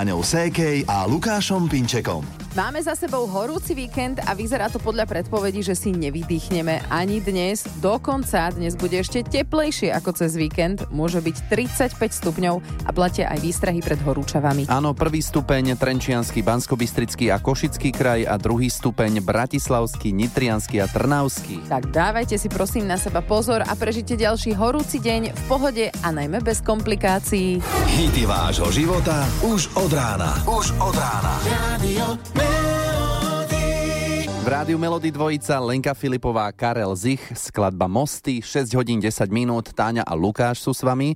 Táňou Sékej a Lukášom Pinčekom. Máme za sebou horúci víkend a vyzerá to podľa predpovedí, že si nevydýchneme ani dnes. Dokonca dnes bude ešte teplejšie ako cez víkend. Môže byť 35 stupňov a platia aj výstrahy pred horúčavami. Áno, prvý stupeň Trenčiansky, Banskobystrický a Košický kraj a druhý stupeň Bratislavský, Nitriansky a Trnavský. Tak dávajte si prosím na seba pozor a prežite ďalší horúci deň v pohode a najmä bez komplikácií. Hity vášho života už od rána. Už od rána. Radio v rádiu Melody dvojica Lenka Filipová, Karel Zich, skladba Mosty, 6 hodín 10 minút, Táňa a Lukáš sú s vami.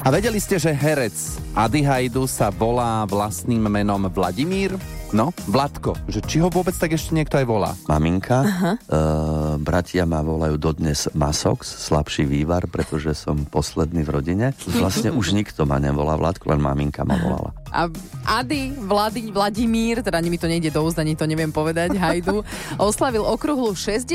A vedeli ste, že herec Adi Hajdu sa volá vlastným menom Vladimír? No, Vladko, že či ho vôbec tak ešte niekto aj volá? Maminka, uh, bratia ma volajú dodnes Masox, slabší vývar, pretože som posledný v rodine. Vlastne už nikto ma nevolá Vladko, len maminka ma volala. A Ady, Vlady, Vladimír, teda ani mi to nejde do úst, ani to neviem povedať, Hajdu, oslavil okruhlu 60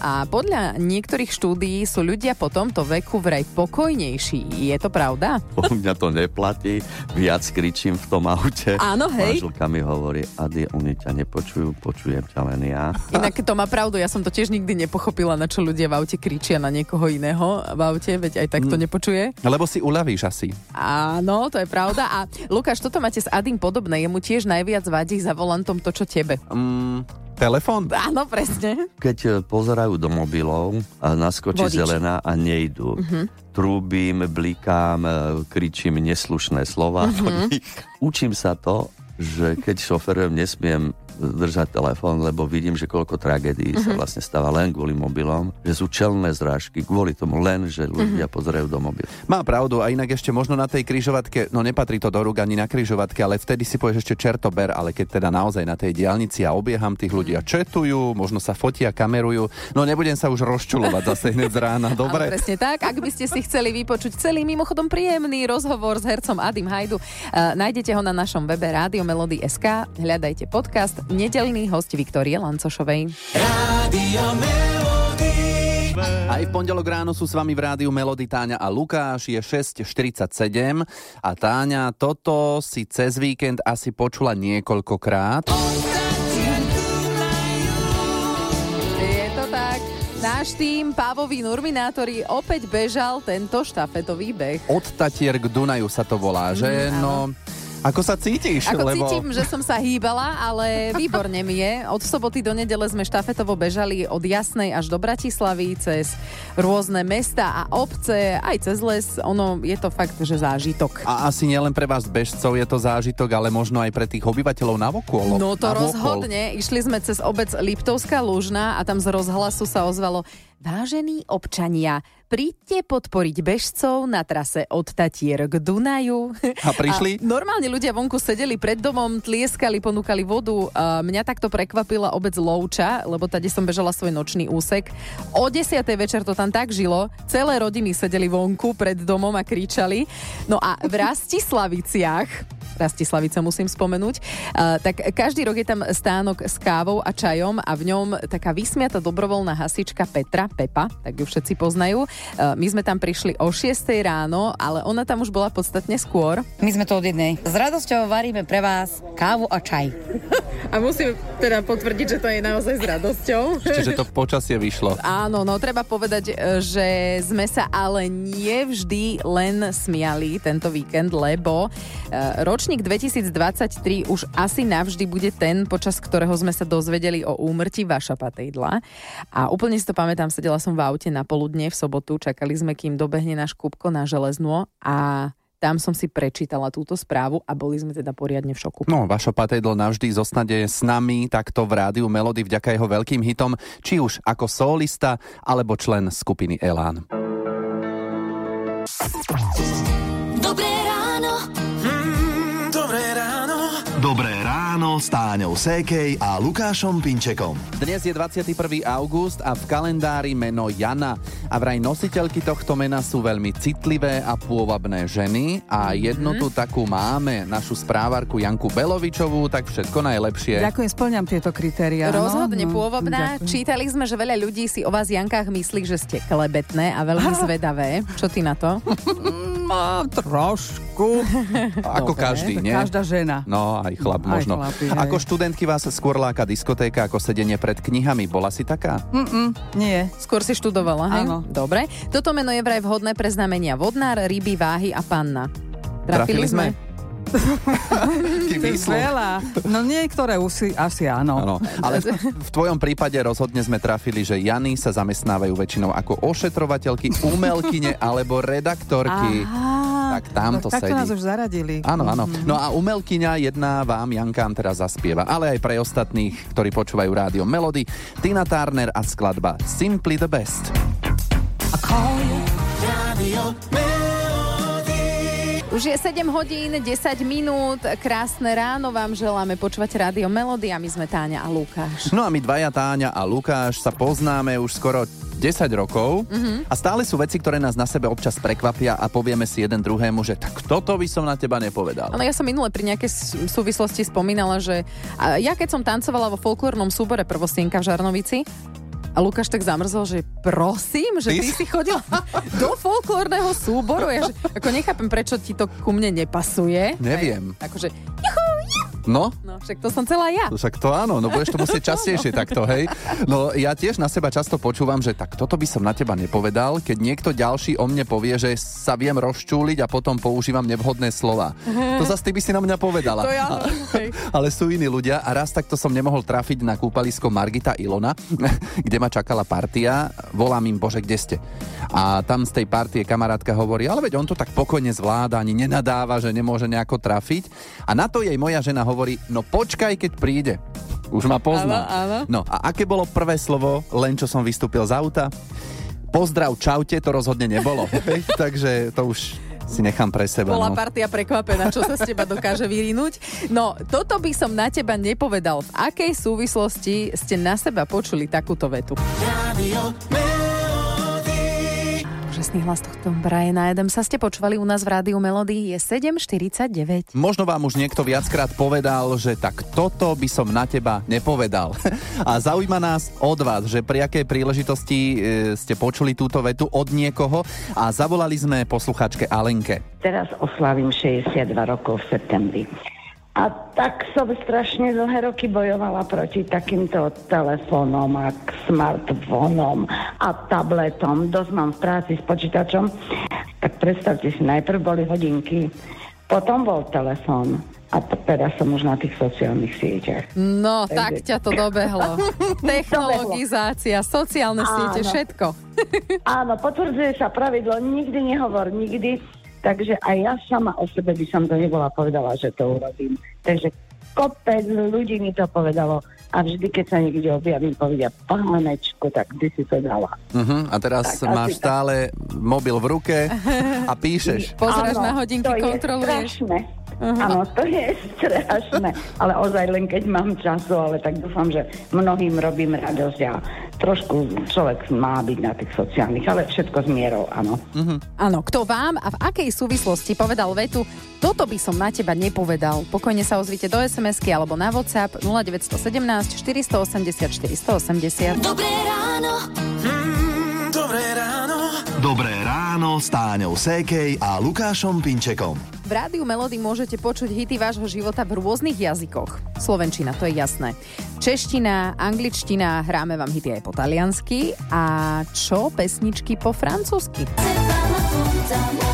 a podľa niektorých štúdií sú ľudia po tomto veku vraj pokojnejší. Je to pravda? U mňa to neplatí, viac kričím v tom aute. Áno, hej. Manželka mi hovorí, Ady, oni ťa nepočujú, počujem ťa len ja. Inak to má pravdu, ja som to tiež nikdy nepochopila, na čo ľudia v aute kričia na niekoho iného v aute, veď aj tak to mm. nepočuje. Lebo si uľavíš asi. Áno, to je pravda. A Lukáš, Lukáš, toto máte s Adým podobné. Jemu tiež najviac vadí za volantom to, čo tebe. Mm, telefón? Áno, presne. Keď e, pozerajú do mobilov a naskočí Vodič. zelená a nejdu. Uh-huh. Trúbim, blikám, e, kričím neslušné slova uh-huh. Učím sa to, že keď šoferujem, nesmiem držať telefón, lebo vidím, že koľko tragédií uh-huh. sa mhm. vlastne stáva len kvôli mobilom, že sú čelné zrážky kvôli tomu len, že ľudia uh-huh. pozerajú do mobil. Má pravdu a inak ešte možno na tej kryžovatke, no nepatrí to do rúk ani na kryžovatke, ale vtedy si povieš ešte čertober, ale keď teda naozaj na tej diálnici a obieham tých ľudí a četujú, možno sa fotia, kamerujú, no nebudem sa už rozčulovať zase hneď z rána, dobre? Ale presne tak, ak by ste si chceli vypočuť celý mimochodom príjemný rozhovor s hercom Adim Hajdu, uh, nájdete ho na našom webe Rádio Melody SK, hľadajte podcast nedelný host Viktorie Lancošovej. Aj v pondelok ráno sú s vami v rádiu Melody Táňa a Lukáš. Je 6.47 a Táňa, toto si cez víkend asi počula niekoľkokrát. Je to tak. Náš tým Pávoví Nurminátori opäť bežal tento štafetový beh. Od Tatier k Dunaju sa to volá, že? Mm, no, ako sa cítiš? Ako lebo... cítim, že som sa hýbala, ale výborne mi je. Od soboty do nedele sme štafetovo bežali od Jasnej až do Bratislavy, cez rôzne mesta a obce, aj cez les. Ono je to fakt, že zážitok. A asi nielen pre vás bežcov je to zážitok, ale možno aj pre tých obyvateľov na vokol. No to rozhodne. Išli sme cez obec Liptovská Lužna a tam z rozhlasu sa ozvalo Vážení občania, príďte podporiť bežcov na trase od Tatier k Dunaju. A prišli? A normálne ľudia vonku sedeli pred domom, tlieskali, ponúkali vodu. A mňa takto prekvapila obec Louča, lebo tady som bežala svoj nočný úsek. O 10. večer to tam tak žilo, celé rodiny sedeli vonku pred domom a kričali. No a v Rastislaviciach Rastislavice musím spomenúť. Uh, tak každý rok je tam stánok s kávou a čajom a v ňom taká vysmiata dobrovoľná hasička Petra, Pepa, tak ju všetci poznajú. Uh, my sme tam prišli o 6 ráno, ale ona tam už bola podstatne skôr. My sme to od jednej. S radosťou varíme pre vás kávu a čaj. A musím teda potvrdiť, že to je naozaj s radosťou. Čiže to počasie vyšlo. Áno, no treba povedať, e, že sme sa ale nie vždy len smiali tento víkend, lebo roč ročník 2023 už asi navždy bude ten, počas ktorého sme sa dozvedeli o úmrti Vaša Patejdla. A úplne si to pamätám, sedela som v aute na poludne v sobotu, čakali sme, kým dobehne náš Kupko na železno a tam som si prečítala túto správu a boli sme teda poriadne v šoku. No, Vašo Patejdl navždy zostane s nami takto v rádiu Melody vďaka jeho veľkým hitom, či už ako solista alebo člen skupiny Elán. Ráno s Táňou Sékej a Lukášom Pinčekom. Dnes je 21. august a v kalendári meno Jana. A vraj nositeľky tohto mena sú veľmi citlivé a pôvabné ženy a jednu tu takú máme, našu správarku Janku Belovičovú, tak všetko najlepšie. Ďakujem, splňam tieto kritéria. Rozhodne no, pôvabná. Ďakujem. Čítali sme, že veľa ľudí si o vás Jankách myslí, že ste klebetné a veľmi zvedavé. Čo ty na to? No, trošku. Ako Dobre, každý, nie? Každá žena. No, aj chlap Aj možno. chlapi, hej. ako študentky vás skôr láka diskotéka ako sedenie pred knihami. Bola si taká? Mm-mm, nie. Skôr si študovala, hej? Áno. Dobre. Toto meno je vraj vhodné pre znamenia vodnár, ryby, váhy a panna. Trafili, sme? Ty veľa. No niektoré usi, asi áno. Áno, ale v, v tvojom prípade rozhodne sme trafili, že Jany sa zamestnávajú väčšinou ako ošetrovateľky, umelkyne alebo redaktorky. Aha. Tak tam to tak to nás sedí. už zaradili. Áno, áno. No a umelkyňa jedna vám, Jankám, teraz zaspieva, ale aj pre ostatných, ktorí počúvajú rádio Melody, Tina Turner a skladba Simply the Best. Už je 7 hodín, 10 minút, krásne ráno vám želáme počúvať Rádio Melody a my sme Táňa a Lukáš. No a my dvaja, Táňa a Lukáš, sa poznáme už skoro 10 rokov a stále sú veci, ktoré nás na sebe občas prekvapia a povieme si jeden druhému, že tak toto by som na teba nepovedal. Ale ja som minule pri nejakej súvislosti spomínala, že ja keď som tancovala vo folklórnom súbore Prvostienka v Žarnovici, a Lukáš tak zamrzol, že prosím, že Ty ty si- chodil do folklórneho súboru. Ja, že, ako nechápem, prečo ti to ku mne nepasuje. Neviem. Aj, akože, No, no však to som celá ja. však to áno, no budeš to musieť častejšie takto, hej. No ja tiež na seba často počúvam, že tak toto by som na teba nepovedal, keď niekto ďalší o mne povie, že sa viem rozčúliť a potom používam nevhodné slova. To zase ty by si na mňa povedala. To ja. Hej. Ale sú iní ľudia a raz takto som nemohol trafiť na kúpalisko Margita Ilona, kde ma čakala partia. Volám im, bože, kde ste? A tam z tej partie kamarátka hovorí, ale veď on to tak pokojne zvláda, ani nenadáva, že nemôže nejako trafiť. A na to jej moja žena hovorí, no počkaj, keď príde. Už ma pozná. Áno, áno. No a aké bolo prvé slovo, len čo som vystúpil z auta? Pozdrav, čaute, to rozhodne nebolo. Takže to už si nechám pre seba. Bola no. partia prekvapená, čo sa z teba dokáže vyrinúť. No, toto by som na teba nepovedal. V akej súvislosti ste na seba počuli takúto vetu? Úžasný hlas tohto Briana Adamsa ste počúvali u nás v rádiu Melody. Je 7.49. Možno vám už niekto viackrát povedal, že tak toto by som na teba nepovedal. A zaujíma nás od vás, že pri akej príležitosti e, ste počuli túto vetu od niekoho a zavolali sme posluchačke Alenke. Teraz oslavím 62 rokov v septembri. A tak som strašne dlhé roky bojovala proti takýmto telefónom a smartfónom a tabletom. Dosť mám v práci s počítačom. Tak predstavte si, najprv boli hodinky, potom bol telefón a teraz som už na tých sociálnych sieťach. No, tak ťa to dobehlo. Technologizácia, sociálne siete, Áno. všetko. Áno, potvrdzuje sa pravidlo, nikdy nehovor, nikdy. Takže aj ja sama o sebe by som to nebola povedala, že to urobím. Takže kopec ľudí mi to povedalo a vždy, keď sa niekde objavím, povedia, pánečku, tak ty si to dala. Uh-huh. A teraz Tak, máš asi tak. stále mobil v ruke a píšeš. Pozráš Áno, na hodinky, kontroluješ. Strašné. Áno, to je strašné. Ale ozaj len keď mám času, ale tak dúfam, že mnohým robím radosť a trošku človek má byť na tých sociálnych, ale všetko s mierou, áno. Áno, kto vám a v akej súvislosti povedal vetu, toto by som na teba nepovedal. Pokojne sa ozvite do SMS-ky alebo na WhatsApp 0917 480 480. Dobré ráno. Dobré ráno s Táňou Sékej a Lukášom Pinčekom. V rádiu Melody môžete počuť hity vášho života v rôznych jazykoch. Slovenčina, to je jasné. Čeština, angličtina, hráme vám hity aj po taliansky. A čo pesničky po francúzsky? C'est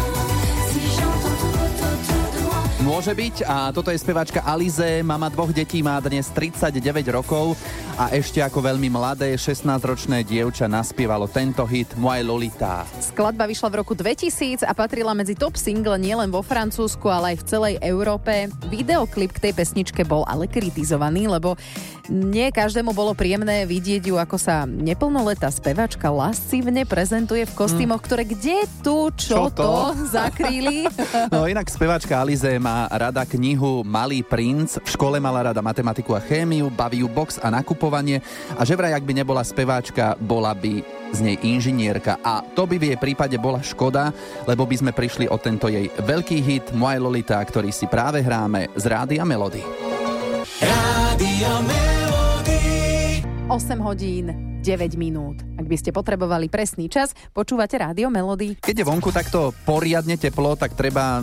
Môže byť a toto je speváčka Alize, mama dvoch detí, má dnes 39 rokov a ešte ako veľmi mladé 16-ročné dievča naspievalo tento hit Moje Lolita. Skladba vyšla v roku 2000 a patrila medzi top single nielen vo Francúzsku, ale aj v celej Európe. Videoklip k tej pesničke bol ale kritizovaný, lebo nie každému bolo príjemné vidieť ju, ako sa neplnoletá spevačka lascivne prezentuje v kostýmoch, ktoré kde tu, čo, Čo to? to zakrýli. No inak speváčka Alize má rada knihu Malý princ, v škole mala rada matematiku a chémiu, baví ju box a nakupovanie a že vraj, ak by nebola speváčka, bola by z nej inžinierka. A to by v jej prípade bola škoda, lebo by sme prišli o tento jej veľký hit Moje Lolita, ktorý si práve hráme z Rádia Melody. 8 hodín, 9 minút. Ak by ste potrebovali presný čas, počúvate Rádio Melody. Keď je vonku takto poriadne teplo, tak treba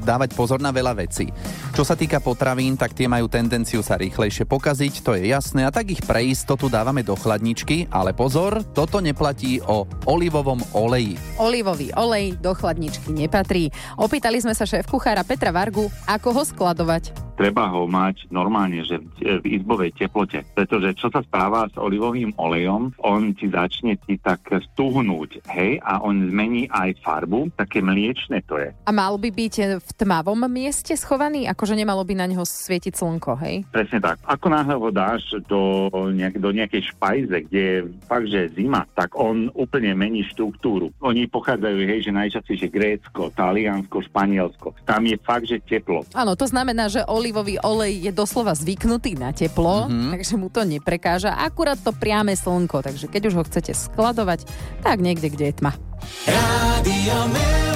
dávať pozor na veľa vecí. Čo sa týka potravín, tak tie majú tendenciu sa rýchlejšie pokaziť, to je jasné, a tak ich pre istotu dávame do chladničky, ale pozor, toto neplatí o olivovom oleji. Olivový olej do chladničky nepatrí. Opýtali sme sa šéf kuchára Petra Vargu, ako ho skladovať. treba ho mať normálne, že v, v izbovej teplote. Pretože čo sa stáva s olivovým olejom, on ti začne ti tak stuhnúť, hej, a on zmení aj farbu, také mliečne to je. A mal by byť v tmavom mieste schovaný, akože nemalo by na neho svietiť slnko, hej? Presne tak. Ako náhle ho dáš do, nejak, do nejakej špajze, kde je fakt, že je zima, tak on úplne mení štruktúru. Oni pochádzajú, hej, že najčastejšie Grécko, Taliansko, Španielsko. Tam je fakt, že teplo. Áno, to znamená, že olivový olej je doslova zvyknutý na teplo, mm-hmm. takže mu to neprekáža. Akurát to priame slnko, takže keď už ho chcete skladovať, tak niekde, kde je tma. Gong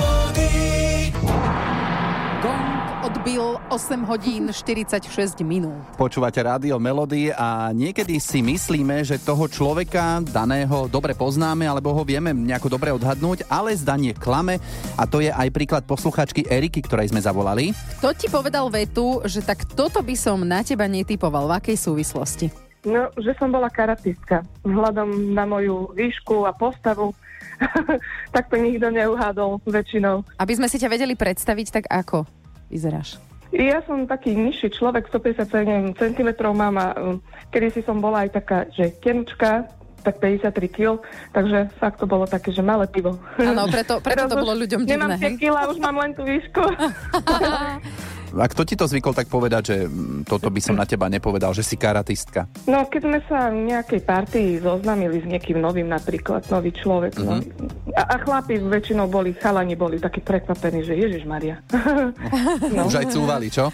odbil 8 hodín 46 minút. Počúvate rádio Melody a niekedy si myslíme, že toho človeka daného dobre poznáme alebo ho vieme nejako dobre odhadnúť, ale zdanie klame a to je aj príklad posluchačky Eriky, ktorej sme zavolali. Kto ti povedal vetu, že tak toto by som na teba netypoval? V akej súvislosti? No, že som bola karatistka. Vzhľadom na moju výšku a postavu, tak to nikto neuhádol väčšinou. Aby sme si ťa vedeli predstaviť, tak ako vyzeráš? Ja som taký nižší človek, 157 cm mám a um, kedysi som bola aj taká, že tenučka, tak 53 kg, takže fakt to bolo také, že malé pivo. Áno, preto, preto to bolo ľuďom Nemám divné, hej? 5 kg, už mám len tú výšku. A kto ti to zvykol tak povedať, že mm, toto by som na teba nepovedal, že si karatistka? No, keď sme sa v nejakej partii zoznámili s niekým novým napríklad, nový človek, no. Mhm. A, a chlapi väčšinou boli, chalani boli takí prekvapení, že Ježiš Maria. no. Už aj cúvali, čo?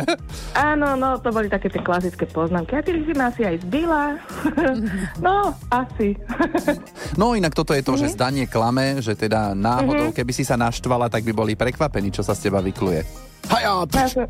Áno, no, to boli také tie klasické poznámky. A ty si ma asi aj zbila? no, asi. No inak toto je to, že zdanie klame, že teda náhodou, keby si sa naštvala, tak by boli prekvapení, čo sa z teba vykluje. Haja, Ja som,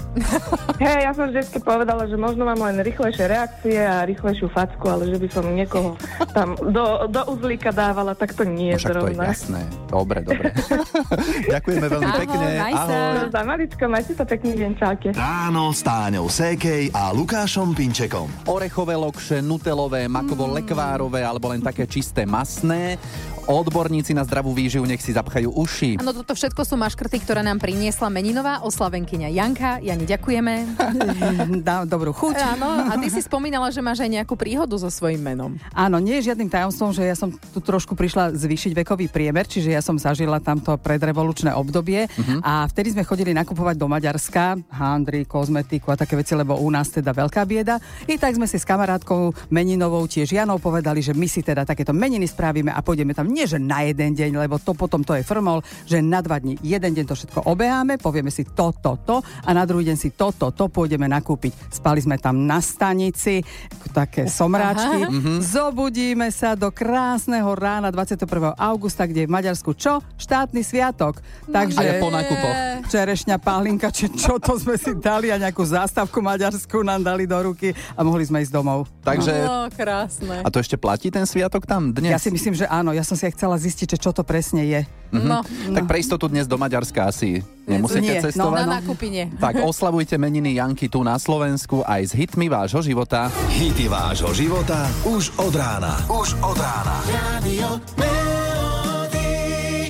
hej, ja som vždy povedala, že možno mám len rýchlejšie reakcie a rýchlejšiu facku, ale že by som niekoho tam do, do uzlíka dávala, tak to nie No to zrovna. Jasné. Dobre, dobre. Ďakujeme veľmi Ahoj, pekne. Ahoj. Za maličko, majte sa pekný deň, čaute. Ráno s Táňou Sékej a Lukášom Pinčekom. Orechové lokše, nutelové, makovo-lekvárové alebo len také čisté masné. Odborníci na zdravú výživu nech si zapchajú uši. Áno, toto všetko sú maškrty, ktoré nám priniesla meninová oslavenkyňa Janka. Jani, ďakujeme. Dám dobrú chuť. Áno, a ty si spomínala, že máš aj nejakú príhodu so svojím menom. Áno, nie je žiadnym tajomstvom, že ja som tu trošku prišla zvýšiť vekový priemer, čiže ja som zažila tamto predrevolučné obdobie uh-huh. a vtedy sme chodili nakupovať do Maďarska, handry, kozmetiku a také veci, lebo u nás teda veľká bieda. I tak sme si s kamarátkou meninovou tiež Janou povedali, že my si teda takéto meniny spravíme a pôjdeme tam nie, že na jeden deň, lebo to potom to je frmol, že na dva dní, jeden deň to všetko obeháme, povieme si to, to, to a na druhý deň si to, to, to pôjdeme nakúpiť. Spali sme tam na stanici, také somráčky, zobudíme sa do krásneho rána 21. augusta, kde je v Maďarsku čo? Štátny sviatok. Takže... A je po nákupoch. Čerešňa, pálinka, či čo to sme si dali a nejakú zástavku maďarskú nám dali do ruky a mohli sme ísť domov. Takže, No, krásne. a to ešte platí ten sviatok tam dnes? Ja si myslím, že áno. Ja som si aj chcela zistiť, že čo to presne je. Mhm. No, Tak pre istotu dnes do Maďarska asi nemusíte Nie, no, cestovať. na nákupy nie. Tak oslavujte meniny Janky tu na Slovensku aj s hitmi vášho života. Hity vášho života už od rána. Už od rána. Radio